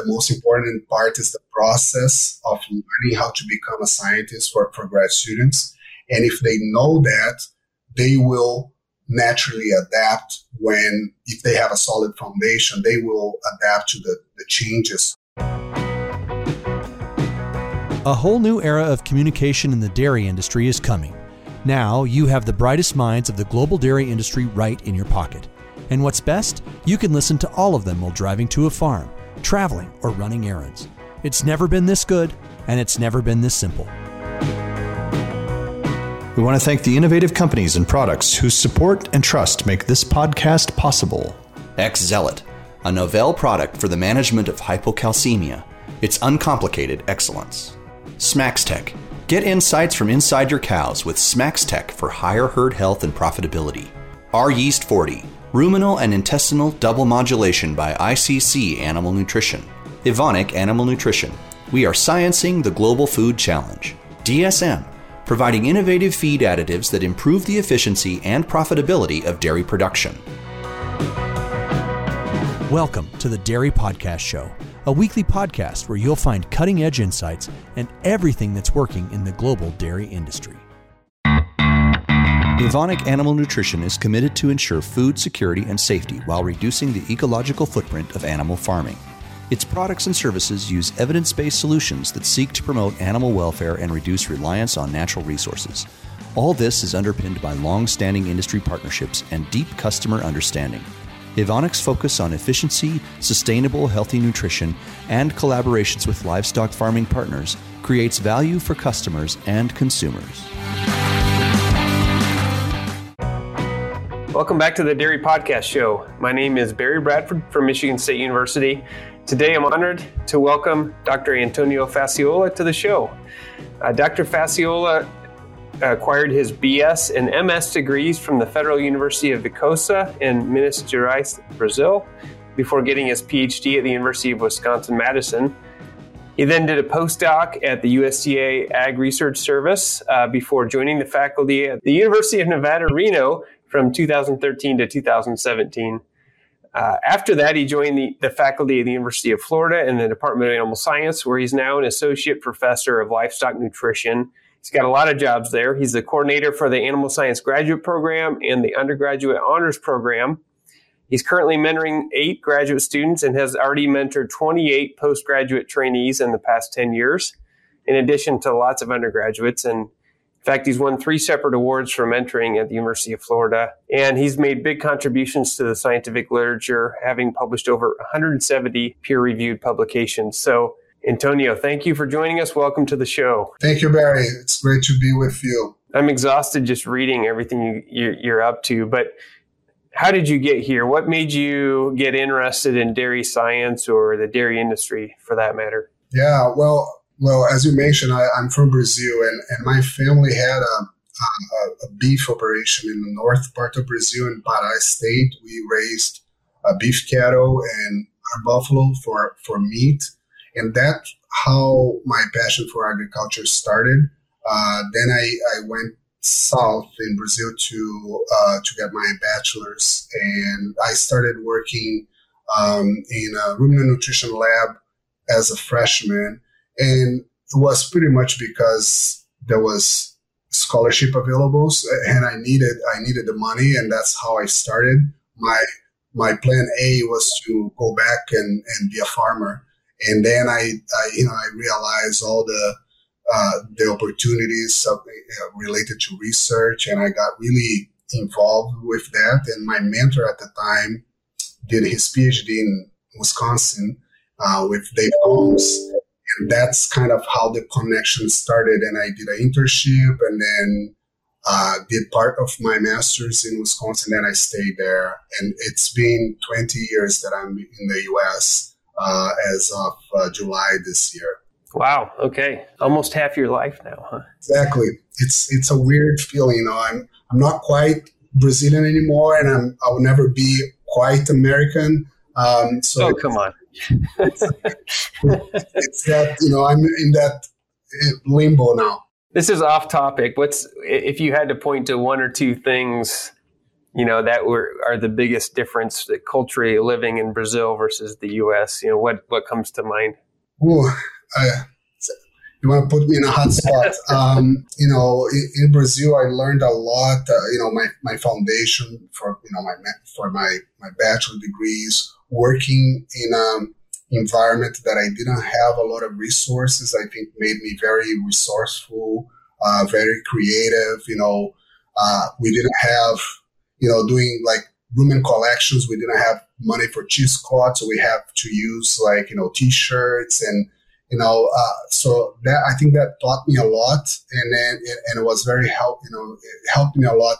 the most important part is the process of learning how to become a scientist for, for grad students. And if they know that, they will naturally adapt when, if they have a solid foundation, they will adapt to the, the changes. A whole new era of communication in the dairy industry is coming. Now you have the brightest minds of the global dairy industry right in your pocket. And what's best? You can listen to all of them while driving to a farm, traveling, or running errands. It's never been this good, and it's never been this simple. We want to thank the innovative companies and products whose support and trust make this podcast possible. X-Zelit, a novel product for the management of hypocalcemia. It's uncomplicated excellence. smaXtec, get insights from inside your cows with smaXtec for higher herd health and profitability. R Yeast 40, ruminal and intestinal double modulation by ICC Animal Nutrition. Evonik Animal Nutrition, we are sciencing the global food challenge. DSM, providing innovative feed additives that improve the efficiency and profitability of dairy production. Welcome to the Dairy Podcast Show, a weekly podcast where you'll find cutting edge insights and everything that's working in the global dairy industry. Evonik Animal Nutrition is committed to ensure food security and safety while reducing the ecological footprint of animal farming. Its products and services use evidence based solutions that seek to promote animal welfare and reduce reliance on natural resources. All this is underpinned by long standing industry partnerships and deep customer understanding. Evonik's focus on efficiency, sustainable, healthy nutrition, and collaborations with livestock farming partners creates value for customers and consumers. Welcome back to the Dairy Podcast Show. My name is Barry Bradford from Michigan State University. Today I'm honored to welcome Dr. Antonio Faciola to the show. Uh, Dr. Faciola acquired his BS and MS degrees from the Federal University of Viçosa in Minas Gerais, Brazil, before getting his PhD at the University of Wisconsin Madison. He then did a postdoc at the USDA Ag Research Service uh, before joining the faculty at the University of Nevada, Reno from 2013 to 2017. Uh, after that, he joined the, the faculty of the University of Florida in the Department of Animal Science, where he's now an associate professor of livestock nutrition. He's got a lot of jobs there. He's the coordinator for the Animal Science Graduate Program and the Undergraduate Honors Program. He's currently mentoring eight graduate students and has already mentored 28 postgraduate trainees in the past 10 years, in addition to lots of undergraduates. And in fact, he's won three separate awards for mentoring at the University of Florida, and he's made big contributions to the scientific literature, having published over 170 peer reviewed publications. So, Antonio, thank you for joining us. Welcome to the show. Thank you, Barry. It's great to be with you. I'm exhausted just reading everything you, you're up to, but how did you get here? What made you get interested in dairy science or the dairy industry for that matter? Yeah, well, well, as you mentioned, I, am from Brazil, and, and my family had a, a, a, beef operation in the north part of Brazil in Pará State. We raised a beef cattle and our buffalo for, for meat, and that's how my passion for agriculture started. Uh, then I, I went south in Brazil to uh, to get my bachelor's, and I started working um, in a ruminant nutrition lab as a freshman and it was pretty much because there was scholarship available and I needed I needed the money and that's how I started. My my plan A was to go back and, and be a farmer. And then I, I you know I realized all the uh, the opportunities of, uh, related to research and I got really involved with that. And my mentor at the time did his PhD in Wisconsin uh, with Dave Holmes and that's kind of how the connection started. And I did an internship and then uh, did part of my master's in Wisconsin. And I stayed there. And it's been 20 years that I'm in the US uh, as of uh, July this year. Wow. Okay. Almost half your life now, huh? Exactly. It's it's a weird feeling. You know, I'm I'm not quite Brazilian anymore, and I'm I will never be quite American. Um, so oh, come on it's, that you know I'm in that eh, limbo now. This is off topic. What's if you had to point to one or two things, you know, that were, are the biggest difference that culturally living in Brazil versus the U.S.? You know, what, what comes to mind? Ooh, you want to put me in a hot spot. Um, you know, in, in, Brazil, I learned a lot. Uh, you know, my, my foundation for you know my for my my bachelor degrees, working in a environment that I didn't have a lot of resources. I think made me very resourceful, uh, very creative. You know, uh, we didn't have you know doing like room rumen collections. We didn't have money for cheesecloth, so we have to use like you know t-shirts and you know, uh, so that I think that taught me a lot, and then it, and it was very help, you know, it helped me a lot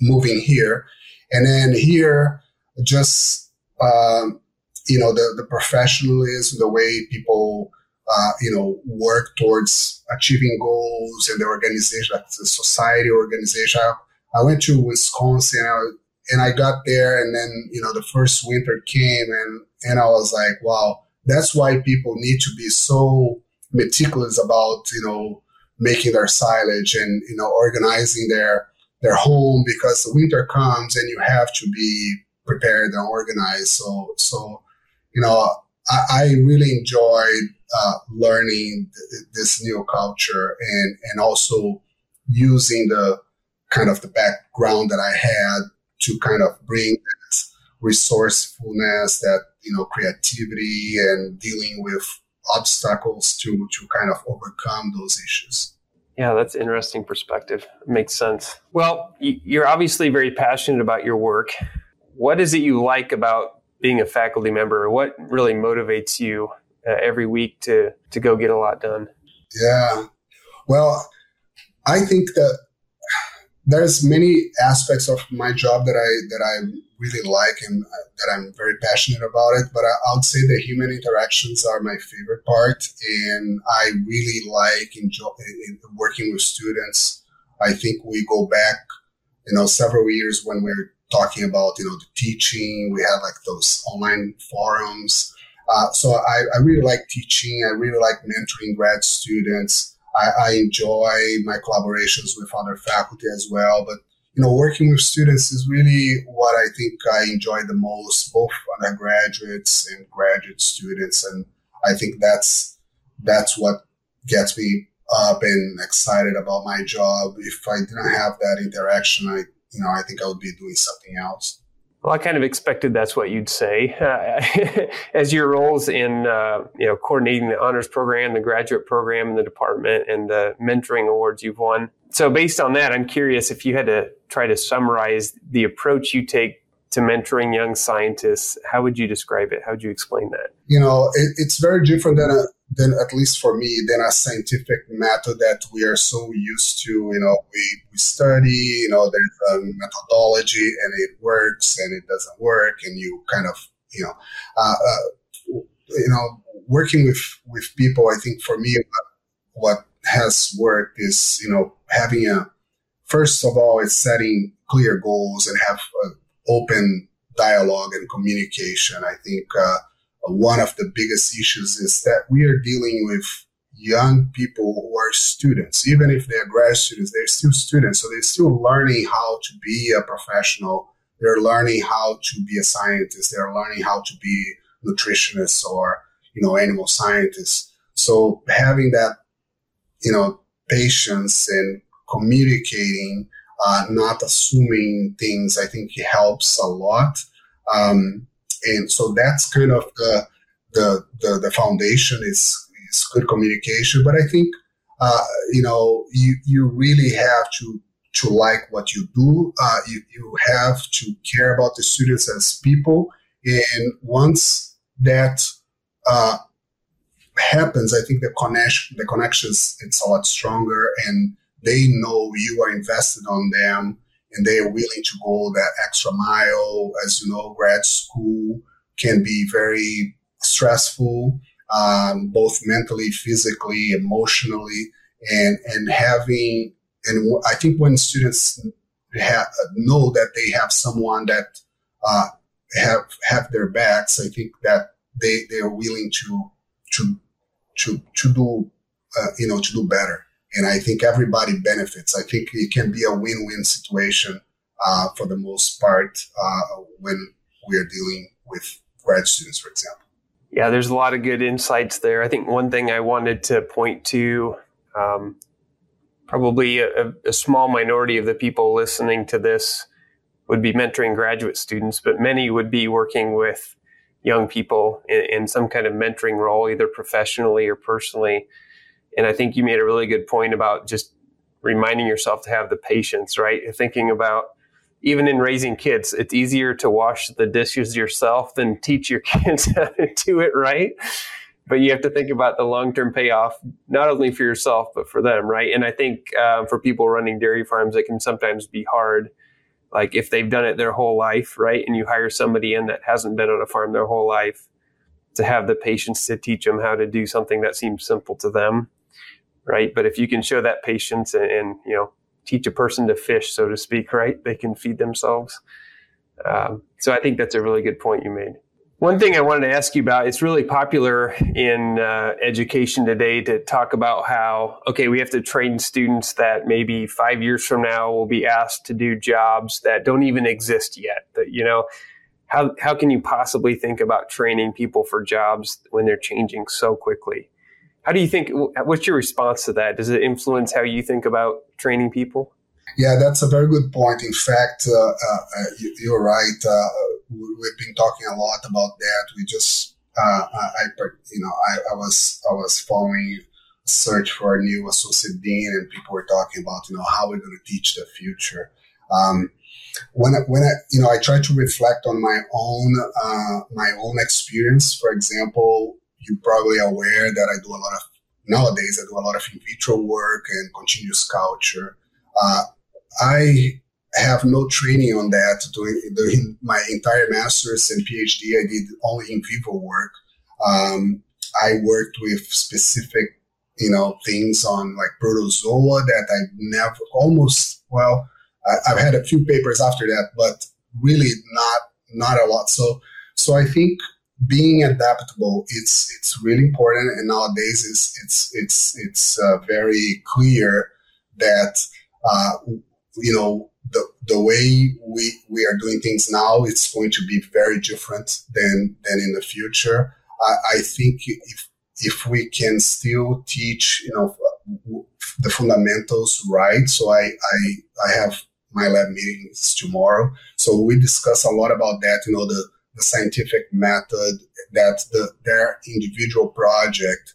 moving here, and then here, just um, you know, the the professionalism, the way people. Uh, you know, work towards achieving goals and the organization, like the society organization. I, I went to Wisconsin and I, and I got there, and then you know the first winter came, and and I was like, wow, that's why people need to be so meticulous about you know making their silage and you know organizing their their home because the winter comes and you have to be prepared and organized. So so you know i, I really enjoyed uh, learning th- this new culture and and also using the kind of the background that i had to kind of bring that resourcefulness that you know creativity and dealing with obstacles to to kind of overcome those issues. Yeah, that's interesting perspective. makes sense. Well, you're obviously very passionate about your work. What is it you like about being a faculty member? What really motivates you uh, every week to to go get a lot done? Yeah. Well, I think that there's many aspects of my job that I that I really like and uh, that I'm very passionate about it. But I, would say the human interactions are my favorite part, and I really like enjoy working with students. I think we go back, you know, several years when we're talking about you know the teaching. We had like those online forums. Uh, so I, I really like teaching. I really like mentoring grad students. I, I enjoy my collaborations with other faculty as well. But you know, working with students is really what I think I enjoy the most, both undergraduates and graduate students. And I think that's that's what gets me up and excited about my job. If I didn't have that interaction, I you know, I think I would be doing something else. Well, I kind of expected that's what you'd say. Uh, as your roles in, uh, you know, coordinating the honors program, the graduate program in the department, and the mentoring awards you've won. So, based on that, I'm curious if you had to try to summarize the approach you take to mentoring young scientists. How would you describe it? How would you explain that? You know, it, it's very different than a than at least for me than a scientific method that we are so used to you know we, we study you know there's a methodology and it works and it doesn't work and you kind of you know uh, uh, you know working with with people i think for me what has worked is you know having a first of all it's setting clear goals and have open dialogue and communication. I think uh, one of the biggest issues is that we are dealing with young people who are students. Even if they're grad students, they're still students. So they're still learning how to be a professional. They're learning how to be a scientist. They're learning how to be nutritionists or, you know, animal scientists. So having that, you know, patience and communicating, uh, not assuming things, I think helps a lot. Um, and so that's kind of the the the, the foundation is is good communication. But I think uh, you know you you really have to to like what you do. Uh, you you have to care about the students as people, and once that uh, happens, I think the connection the connections it's a lot stronger, and they know you are invested on them and they are willing to go that extra mile. As you know, grad school can be very stressful, um, both mentally, physically, emotionally, and and having and I think when students have, know that they have someone that uh, have have their backs, I think that they they are willing to to to to do uh, you know to do better and I think everybody benefits. I think it can be a win-win situation uh, for the most part uh, when we are dealing with grad students, for example. Yeah, there's a lot of good insights there. I think one thing I wanted to point to um, probably a, a, small minority of the people listening to this would be mentoring graduate students, but many would be working with young people in, in, some kind of mentoring role, either professionally or personally. And I think you made a really good point about just reminding yourself to have the patience, right? Thinking about even in raising kids, it's easier to wash the dishes yourself than teach your kids how to do it right but you have to think about the long term payoff, not only for yourself, but for them, right? And I think um, for people running dairy farms, it can sometimes be hard. Like if they've done it their whole life, right? And you hire somebody in that hasn't been on a farm their whole life to have the patience to teach them how to do something that seems simple to them, right? But if you can show that patience and, and you know, teach a person to fish, so to speak, right? They can feed themselves. Um, so I think that's a really good point you made. One thing I wanted to ask you about, it's really popular in uh, education today to talk about how, okay, we have to train students that maybe five years from now will be asked to do jobs that don't even exist yet. That, you know, how, how can you possibly think about training people for jobs when they're changing so quickly? How do you think, what's your response to that? Does it influence how you think about training people? Yeah, that's a very good point. In fact, uh, uh, you, are right. Uh, we've been talking a lot about that. We just, uh, I, you know, I, I, was I was following a search for a new associate dean, and people were talking about, you know, how we're going to teach the future. Um, when I, when I, you know, I try to reflect on my own uh, my own experience. For example, you're probably aware that I do a lot of nowadays. I do a lot of in vitro work and continuous culture. Uh, I have no training on that during, my entire master's and PhD. I did only in vivo work. Um, I worked with specific, you know, things on like protozoa that I never almost, well, I, I've had a few papers after that, but really not, not a lot. So, so I think being adaptable it's it's really important and nowadays it's it's it's it's uh, very clear that uh, you know the the way we we are doing things now, it's going to be very different than than in the future. I, I think if if we can still teach, you know, the fundamentals right. So I I I have my lab meetings tomorrow. So we discuss a lot about that. You know, the the scientific method that the their individual project,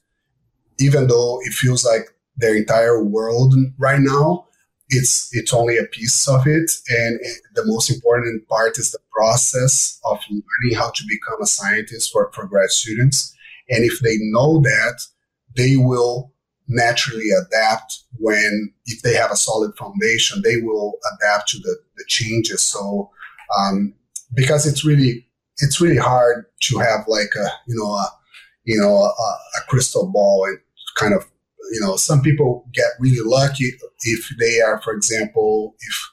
even though it feels like their entire world right now it's it's only a piece of it. And the most important part is the process of learning how to become a scientist for, for grad students. And if they know that they will naturally adapt when if they have a solid foundation they will adapt to the, the changes. So um, because it's really it's really hard to have like a you know a you know a, a crystal ball and kind of you know, some people get really lucky if they are, for example, if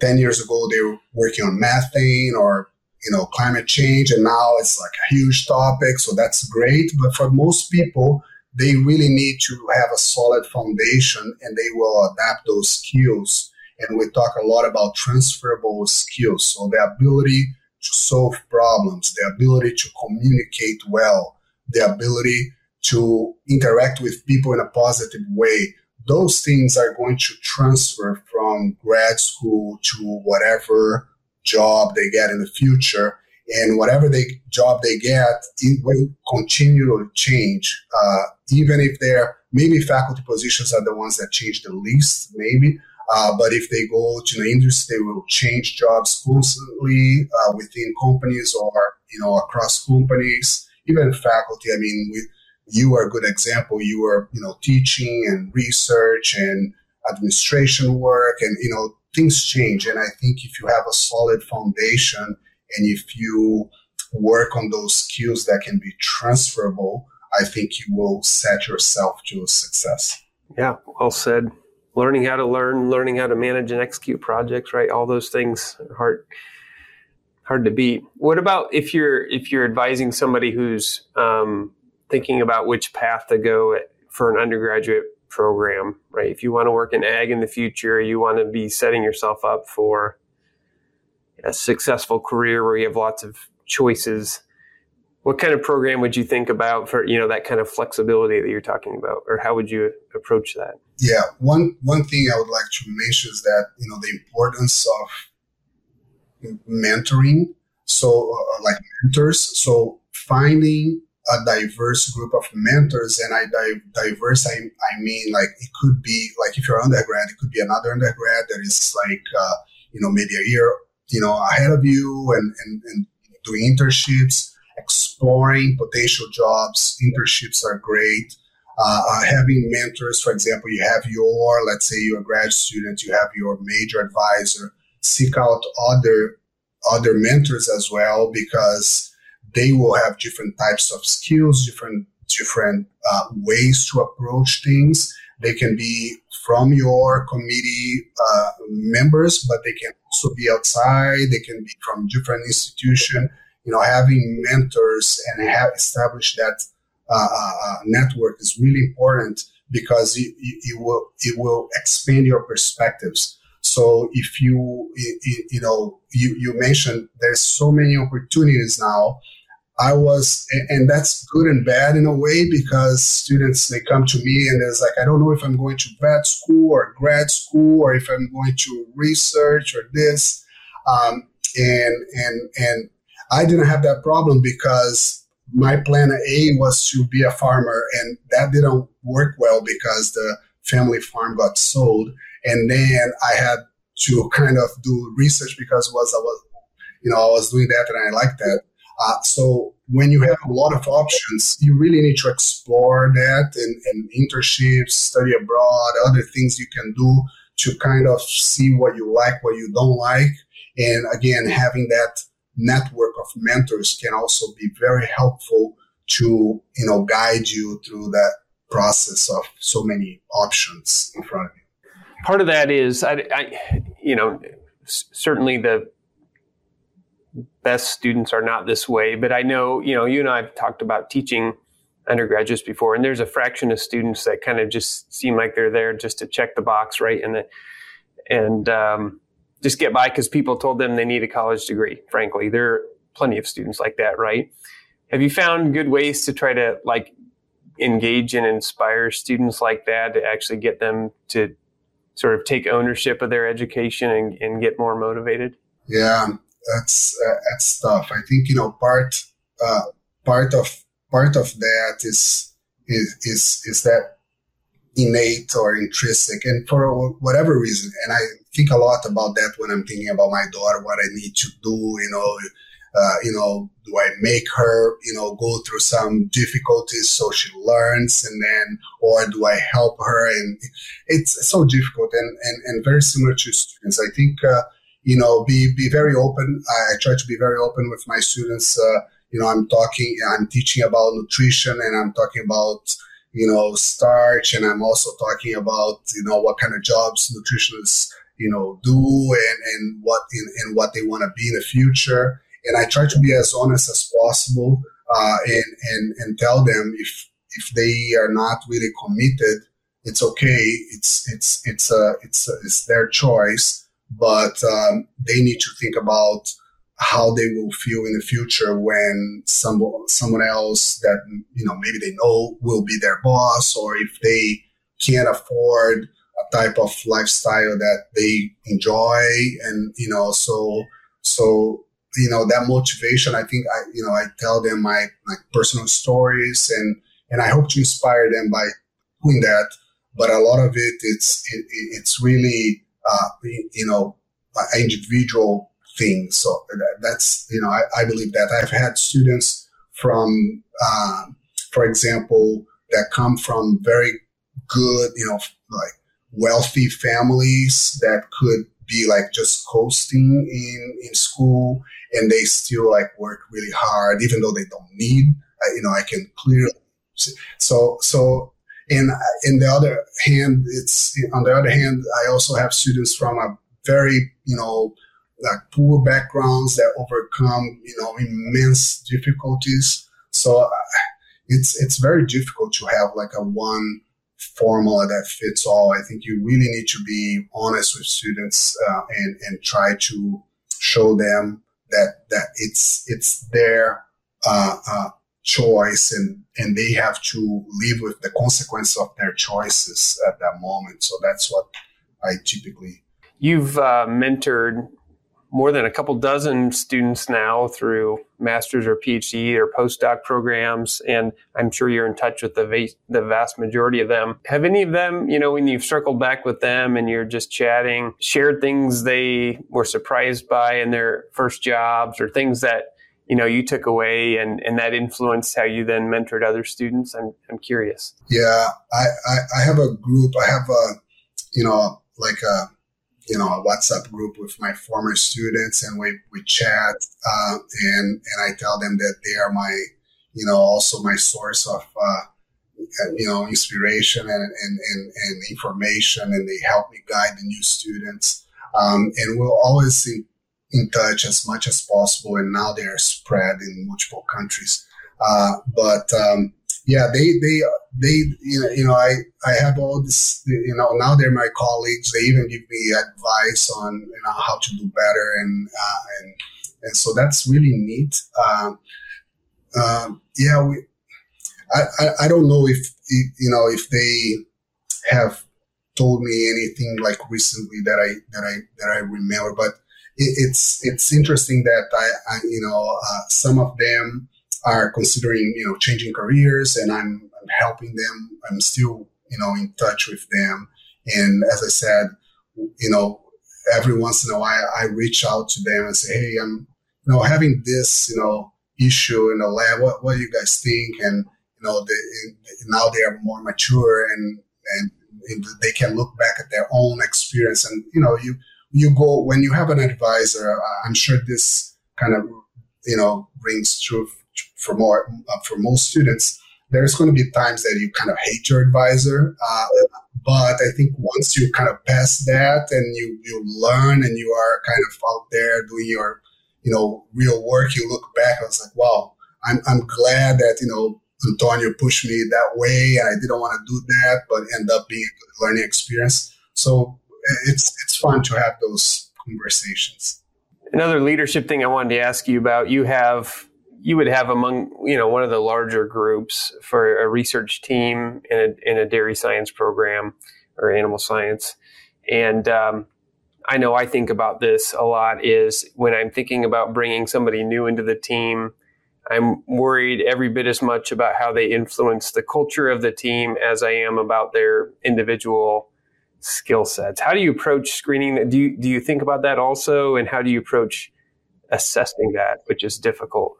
10 years ago they were working on methane or, you know, climate change and now it's like a huge topic. So that's great. But for most people, they really need to have a solid foundation and they will adapt those skills. And we talk a lot about transferable skills. So the ability to solve problems, the ability to communicate well, the ability to interact with people in a positive way, those things are going to transfer from grad school to whatever job they get in the future. And whatever they job they get, it will continue to change. Uh, even if they're maybe faculty positions are the ones that change the least, maybe. Uh, but if they go to the industry, they will change jobs constantly uh, within companies or you know across companies. Even faculty, I mean, we, you are a good example. You are, you know, teaching and research and administration work and, you know, things change. And I think if you have a solid foundation and if you work on those skills that can be transferable, I think you will set yourself to success. Yeah, well said. Learning how to learn, learning how to manage and execute projects, right? All those things are hard hard to beat. What about if you're if you're advising somebody who's um, thinking about which path to go for an undergraduate program, right? If you want to work in ag in the future, you want to be setting yourself up for a successful career where you have lots of choices what kind of program would you think about for you know that kind of flexibility that you're talking about? Or how would you approach that? Yeah one one thing i would like to mention is that you know the importance of mentoring so uh, like mentors. So finding a diverse group of mentors and i di- diverse I, I mean like it could be like if you're undergrad it could be another undergrad that is like uh, you know maybe a year you know ahead of you and and, and doing internships exploring potential jobs. Internships are great. Uh, uh, having mentors, for example, you have your, let's say you're a grad student, you have your major advisor. Seek out other other mentors as well because they will have different types of skills, different different uh, ways to approach things. They can be from your committee uh, members, but they can also be outside. They can be from different institution you know, having mentors and have established that uh, uh, uh network is really important because it, it, will it will expand your perspectives. So if you you, you know you, you mentioned there's so many opportunities now. I was, and that's good and bad in a way because students they come to me and it's like I don't know if I'm going to vet school or grad school or if I'm going to research or this, um, and and and I didn't have that problem because my plan A was to be a farmer, and that didn't work well because the family farm got sold. And then I had to kind of do research because was I was, you know, I was doing that and I liked that. Uh, so when you have a lot of options, you really need to explore that and, and internships, study abroad, other things you can do to kind of see what you like, what you don't like. And again, having that network of mentors can also be very helpful to you know guide you through that process of so many options in front of you. Part of that is i, I you know certainly the best students are not this way but i know you know you and i have talked about teaching undergraduates before and there's a fraction of students that kind of just seem like they're there just to check the box right and the and um, just get by because people told them they need a college degree. Frankly, there are plenty of students like that, right? Have you found good ways to try to like engage and inspire students like that to actually get them to sort of take ownership of their education and, and get more motivated? Yeah, that's uh, that's tough. I think you know part uh, part of part of that is is is is that innate or intrinsic, and for whatever reason, and I think a lot about that when I'm thinking about my daughter, what I need to do, you know, uh, you know, do I make her, you know, go through some difficulties so she learns and then, or do I help her? And it's so difficult and, and, and very similar to students. I think, uh, you know, be, be very open. I, I, try to be very open with my students. Uh, you know, I'm talking, I'm teaching about nutrition and I'm talking about, you know, starch and I'm also talking about, you know, what kind of jobs nutritionists you know do and and what in, and what they want to be in the future. And i try to be as honest as possible uh, and and and tell them if if they are not really committed it's okay. It's it's it's a it's a, it's their choice. But um, they need to think about how they will feel in the future when someone someone else that you know maybe they know will be their boss or if they can't afford a type of lifestyle that they enjoy. And you know so so you know that motivation i think i you know i tell them my my personal stories and and i hope to inspire them by doing that. But a lot of it it's it, it's really uh, you know individual thing. So that's you know I, I believe that. I've had students from um, for example that come from very good you know like wealthy families that could be like just coasting in in school and they still like work really hard even though they don't need uh, you know i can clearly so so and in the other hand it's on the other hand i also have students from a very you know like poor backgrounds that overcome you know immense difficulties so uh, it's it's very difficult to have like a one formula that fits all. I think you really need to be honest with students uh, and and try to show them that that it's it's their uh, uh, choice and and they have to live with the consequence of their choices at that moment. So that's what I typically. You've uh, mentored more than a couple dozen students now through master's or PhD or postdoc programs, and I'm sure you're in touch with the va- the vast majority of them. Have any of them, you know, when you've circled back with them and you're just chatting, shared things they were surprised by in their first jobs or things that you know you took away and, and that influenced how you then mentored other students? I'm I'm curious. Yeah, I I, I have a group. I have a you know like a you know a WhatsApp group with my former students, and we we chat, uh, and and I tell them that they are my you know also my source of uh, you know inspiration and, and and and information, and they help me guide the new students. Um, and we'll always in, in touch as much as possible. And now they are spread in multiple countries. Uh, but um, yeah, they they they you know, you know I I have all this you know now they're my colleagues. They even give me advice on you know how to do better and uh, and and so that's really neat. Um, um, yeah, we. I, I, don't know if you know if they have told me anything like recently that I that I that I remember, but it, it's it's interesting that I, I you know uh, some of them are considering you know changing careers and I'm, I'm helping them. I'm still you know in touch with them. And as i said you know every once in a while i reach out to them and say hey i'm you know having this you know issue in the lab what, what do you guys think? And you know now they are more mature and, and and they can look back at their own experience. And you know you you go when you have an advisor i'm sure this kind of you know rings true for more uh, for most students, there's going to be times that you kind of hate your advisor. Uh, but I think once you kind of pass that and you you learn and you are kind of out there doing your you know real work, you look back. and it's like, wow, I'm I'm glad that you know Antonio pushed me that way, and I didn't want to do that, but end up being a learning experience. So it's it's fun to have those conversations. Another leadership thing I wanted to ask you about: you have you would have among you know one of the larger groups for a research team in a, in a dairy science program or animal science. And um, i know i think about this a lot is when i'm thinking about bringing somebody new into the team i'm worried every bit as much about how they influence the culture of the team as i am about their individual skill sets. How do you approach screening do you, do you think about that also? And how do you approach assessing that which is difficult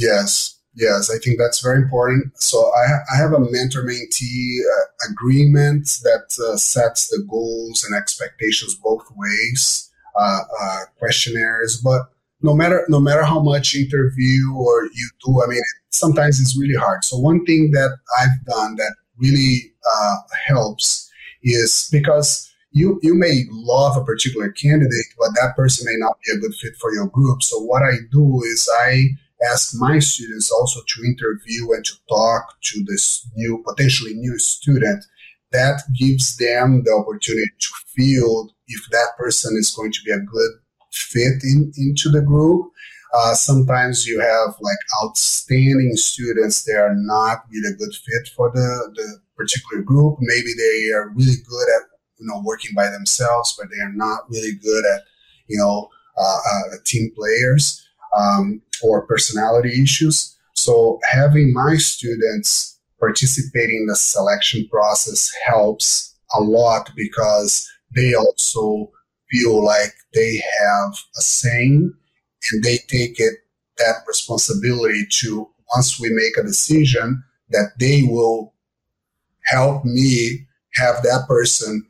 Yes, yes, I think that's very important. So I, I have a mentor mentee uh, agreement that uh, sets the goals and expectations both ways, uh, uh, questionnaires. But no matter no matter how much interview or you do, I mean, sometimes it's really hard. So one thing that I've done that really uh, helps is because you you may love a particular candidate, but that person may not be a good fit for your group. So what I do is I ask my students also to interview and to talk to this new, potentially new student. That gives them the opportunity to feel if that person is going to be a good fit in, into the group. Uh, sometimes you have like outstanding students that are not really a good fit for the, the particular group. Maybe they are really good at you know working by themselves, but they are not really good at you know uh, uh, team players um, or personality issues. So having my students participating in the selection process helps a lot because they also feel like they have a saying and they take it that responsibility to once we make a decision that they will help me have that person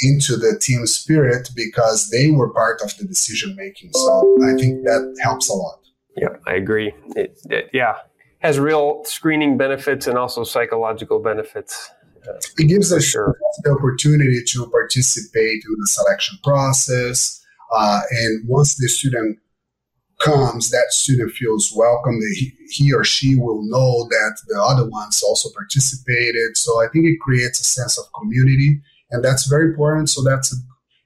into the team spirit because they were part of the decision making. So I think that helps a lot. Yeah, I agree. It, it yeah has real screening benefits and also psychological benefits. Uh, it gives us sure. the opportunity to participate in the selection process. Uh, and once the student comes, that student feels welcome. He, he or she will know that the other ones also participated. So I think it creates a sense of community and that's very important. So that's a,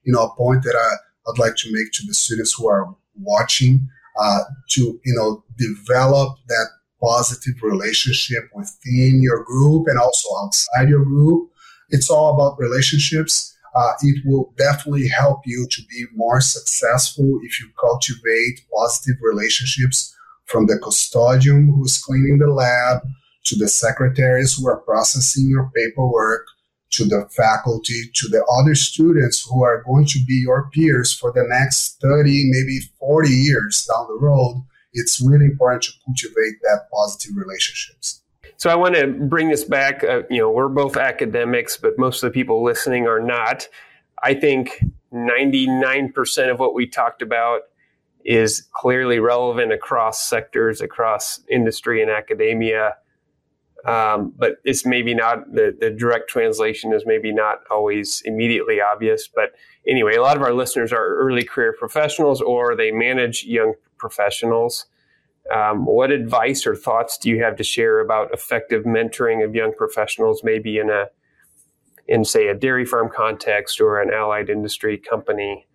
you know a point that I, I'd like to make to the students who are watching uh, to you know develop that positive relationship within your group and also outside your group. It's all about relationships. Uh, it will definitely help you to be more successful if you cultivate positive relationships from the custodian who's cleaning the lab to the secretaries who are processing your paperwork to the faculty to the other students who are going to be your peers for the next 30 maybe 40 years down the road it's really important to cultivate that positive relationships so I want to bring this back. Uh, you know, we're both academics, but most of the people listening are not. I think 99% of what we talked about is clearly relevant across sectors, across industry and academia. Um, but it's maybe not the, the direct translation is maybe not always immediately obvious. But anyway, a lot of our listeners are early career professionals or they manage young professionals. Um, what advice or thoughts do you have to share about effective mentoring of young professionals, maybe in a in say a dairy farm context or an allied industry company?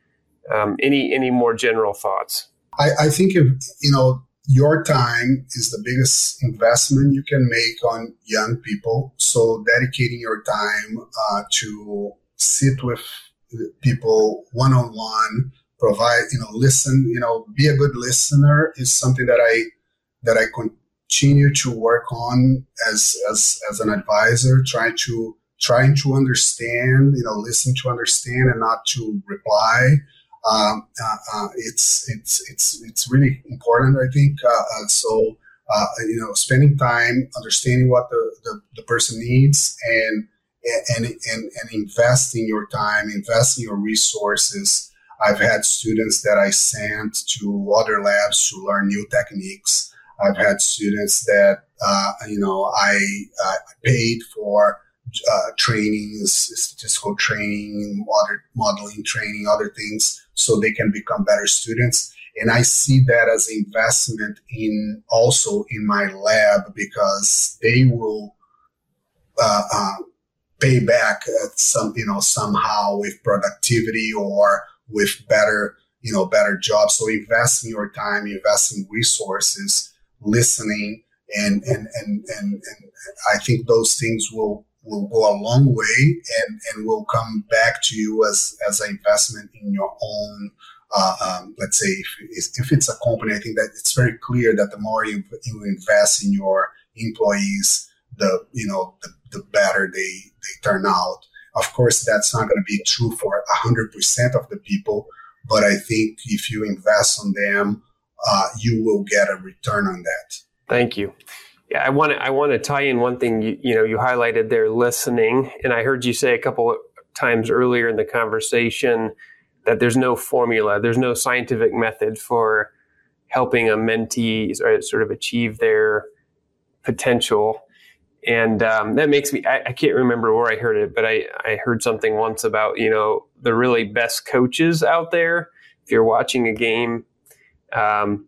Um, any any more general thoughts? I, I think if you know your time is the biggest investment you can make on young people. So dedicating your time uh, to sit with people one on one provide you know listen you know be a good listener is something that i that i continue to work on as as as an advisor trying to trying to understand you know listen to understand and not to reply um, uh, uh, it's it's it's it's really important i think uh, so you know spending time understanding what the, the, the person needs and and, and and investing your time investing your resources I've had students that I sent to other labs to learn new techniques. I've had students that uh, you know I uh, paid for uh, trainings, statistical training, model, modeling training, other things, so they can become better students. And I see that as investment in also in my lab because they will uh, uh, pay back some you know somehow with productivity or with better, you know, better jobs. So investing your time, investing resources, listening, and and and and, and I think those things will will go a long way and and will come back to you as as an investment in your own. Uh, um, let's say if, if it's a company, I think that it's very clear that the more you, you invest in your employees, the you know the, the better they they turn out. Of course, that's not going to be true for 100% of the people, but I think if you invest on them, uh, you will get a return on that. Thank you. I want to I want to tie in one thing. You, you know you highlighted there listening, and I heard you say a couple of times earlier in the conversation that there's no formula, there's no scientific method for helping a mentee sort of achieve their potential. And um, that makes me I, I, can't remember where i heard it but I, I heard something once about you know the really best coaches out there if you're watching a game um,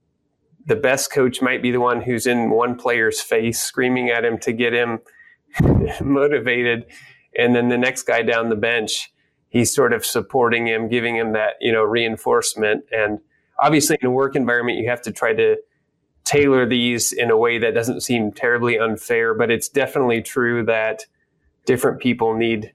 the best coach might be the one who's in one player's face screaming at him to get him motivated and then the next guy down the bench he's sort of supporting him giving him that you know reinforcement and obviously in a work environment you have to try to tailor these in a way that doesn't seem terribly unfair, but it's definitely true that different people need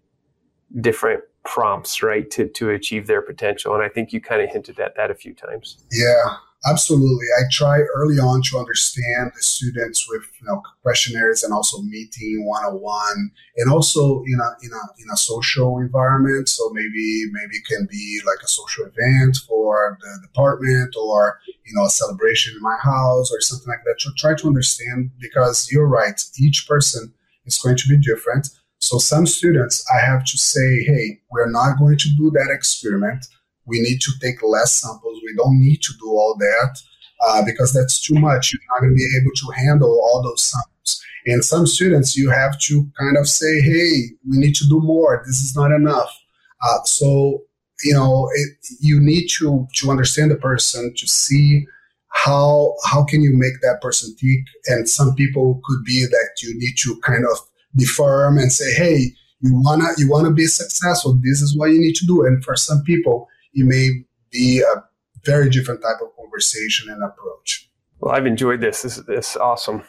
different prompts, right, to, to achieve their potential. And I think you kind of hinted at that a few times. Yeah. Absolutely. I try early on to understand the students with you know questionnaires and also meeting one on one and also in a in a in a social environment. So maybe maybe it can be like a social event for the department or you know a celebration in my house or something like that. To try to understand because you're right, each person is going to be different. So some students I have to say, hey, we're not going to do that experiment we need to take less samples. We don't need to do all that uh, because that's too much. You're not going to be able to handle all those samples. And some students, you have to kind of say, hey, we need to do more. This is not enough. Uh, so, you know, it, you need to, to understand the person to see how how can you make that person tick and some people could be that you need to kind of be firm and say hey you wanna you wanna be successful this is what you need to do and for some people it may be a very different type of conversation conversation and approach. Well, I've enjoyed this. This, this is awesome.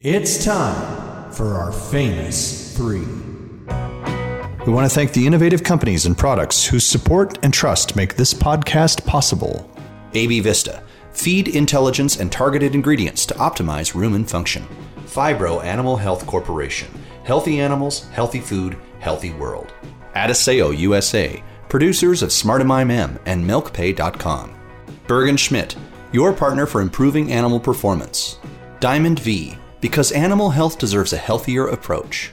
It's time for our famous three. We want to thank the innovative companies and products whose support and trust make this podcast possible. AB Vista, feed intelligence and targeted ingredients to optimize rumen function. Phibro Animal Health Corporation, healthy animals, healthy food, healthy world. Adisseo USA, producers of Smartamine M and MilkPay.com. Berg + Schmidt, your partner for improving animal performance. Diamond V, because animal health deserves a healthier approach.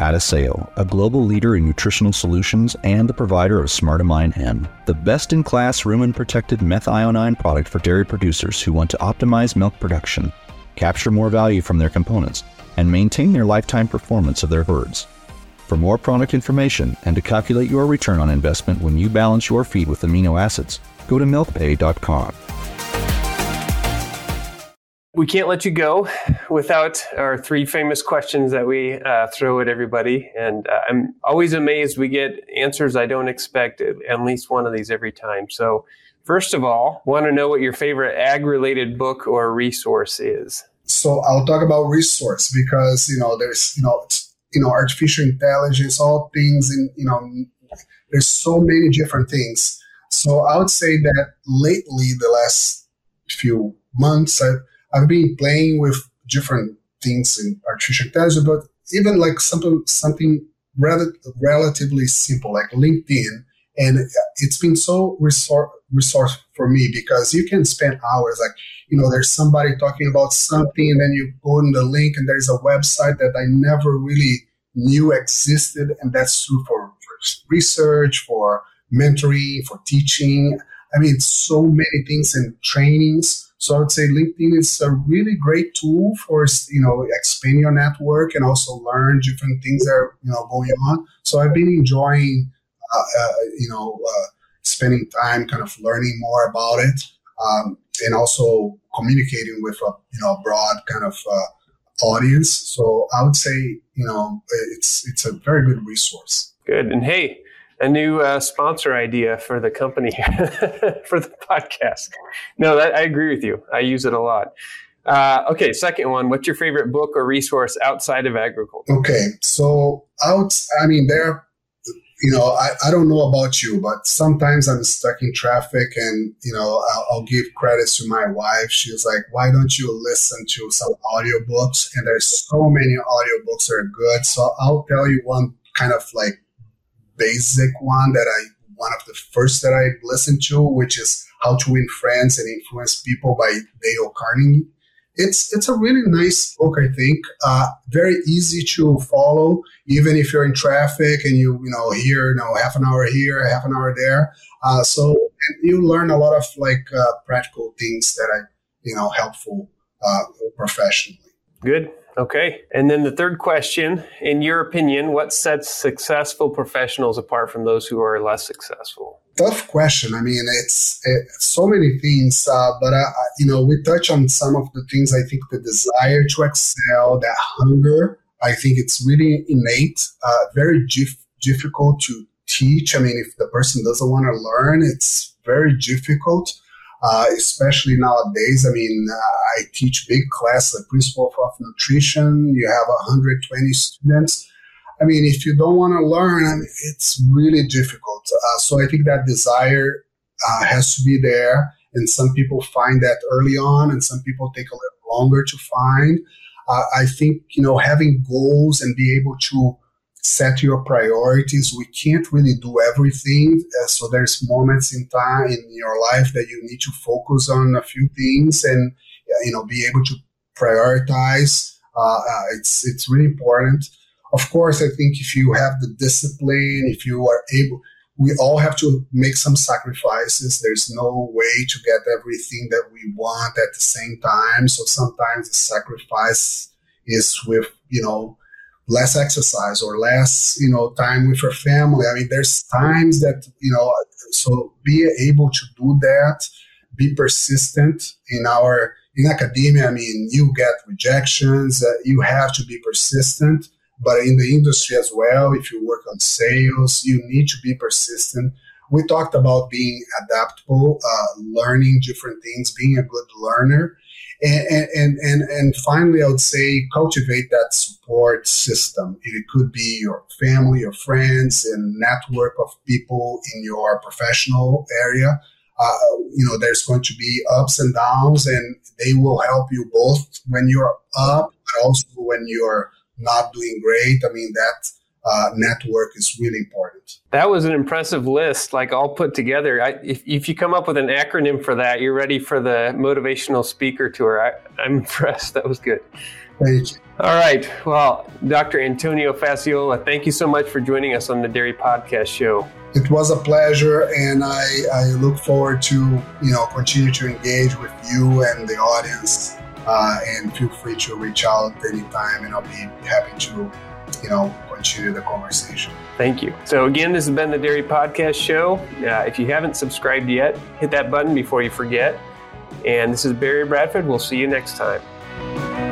Adisseo, a global leader in nutritional solutions and the provider of Smartamine M, the best-in-class rumen-protected methionine product for dairy producers who want to optimize milk production, capture more value from their components, and maintain their lifetime performance of their herds. For more product information and to calculate your return on investment when you balance your feed with amino acids, go to milkpay.com. We can't let you go without our three famous questions that we uh, throw at everybody. And uh, I'm always amazed we get answers I don't expect at, at least one of these every time. So, first of all, want to know what your favorite ag related book or resource is. So, I'll talk about resource because, you know, there's, you know, you know, artificial intelligence, all things, and, you know, there's so many different things. So, I would say that lately, the last few months, I've I've been playing with different things in artificial intelligence, but even like something something rel- relatively simple like LinkedIn, and it's been so resource resource for me because you can spend hours like you know there's somebody talking about something and then you go in the link and there's a website that I never really knew existed, and that's true for, for research, for mentoring, for teaching. I mean, so many things and trainings so I would say LinkedIn is a really great tool for you know expand your network and also learn different things that are you know going on. So I've been enjoying uh, uh, you know uh, spending time kind of learning more about it um, and also communicating with a you know broad kind of uh, audience. So I would say you know it's it's a very good resource. Good and hey a new uh, sponsor idea for the company for the podcast. No, that, I agree with you. I use it a lot. Uh, okay, second one. What's your favorite book or resource outside of agriculture? Okay, so out. I mean, there. You know, I, I don't know about you, but sometimes I'm stuck in traffic, and you know, I'll, I'll give credits to my wife. She's like, "Why don't you listen to some audiobooks?" And there's so many audiobooks that are good. So I'll tell you one kind of like basic one that I one of the first that I listened to, which is How to Win Friends and Influence People by Dale Carnegie. It's it's a really nice book, I think. Uh, very easy to follow, even if you're in traffic and you you know here, you know, half an hour here, half an hour there. Uh, so you learn a lot of like uh, practical things that are you know helpful uh, professionally. Good. Okay. And then the third question, in your opinion, what sets successful professionals apart from those who are less successful? Tough question. I mean, it's, so many things, uh, but uh, you know, we touch on some of the things. I think the desire to excel, that hunger. I think it's really innate, uh, very dif- difficult to teach. I mean, if the person doesn't want to learn, it's very difficult uh, especially nowadays. I mean, uh, I teach big class, the principle of nutrition. You have 120 students. I mean, if you don't want to learn, I mean, it's really difficult. Uh, so I think that desire uh, has to be there. And some people find that early on, and some people take a little longer to find. Uh, I think, you know, having goals and be able to set your priorities. We can't really do everything. Uh, so there's moments in time in your life that you need to focus on a few things and, you know, be able to prioritize. Uh, uh, it's, it's really important. Of course, I think if you have the discipline, if you are able, we all have to make some sacrifices. There's no way to get everything that we want at the same time. So sometimes the sacrifice is with, you know, less exercise or less, you know, time with your family. I mean, there's times that, you know, so be able to do that, be persistent in our, in academia. I mean, you get rejections, uh, you have to be persistent, but in the industry as well, if you work on sales, you need to be persistent. we talked about being adaptable, uh, learning different things, being a good learner. And, and, and, and finally, I would say cultivate that support system. It could be your family, your friends, and network of people in your professional area. Uh, you know, there's going to be ups and downs, and they will help you both when you're up, but also when you're not doing great. I mean, that uh, network is really important. That was an impressive list, like all put together. I, if, if you come up with an acronym for that, you're ready for the motivational speaker tour. I, I'm impressed. That was good. Thank you. All right. Well, Dr. Antonio Faciola, thank you so much for joining us on the Dairy Podcast Show. It was a pleasure, and I, I look forward to you know continue to engage with you and the audience. Uh, and feel free to reach out anytime, and I'll be happy to you know continue the conversation. Thank you. So again, this has been the Dairy Podcast Show. Uh, if you haven't subscribed yet, hit that button before you forget. And this is Barry Bradford. We'll see you next time.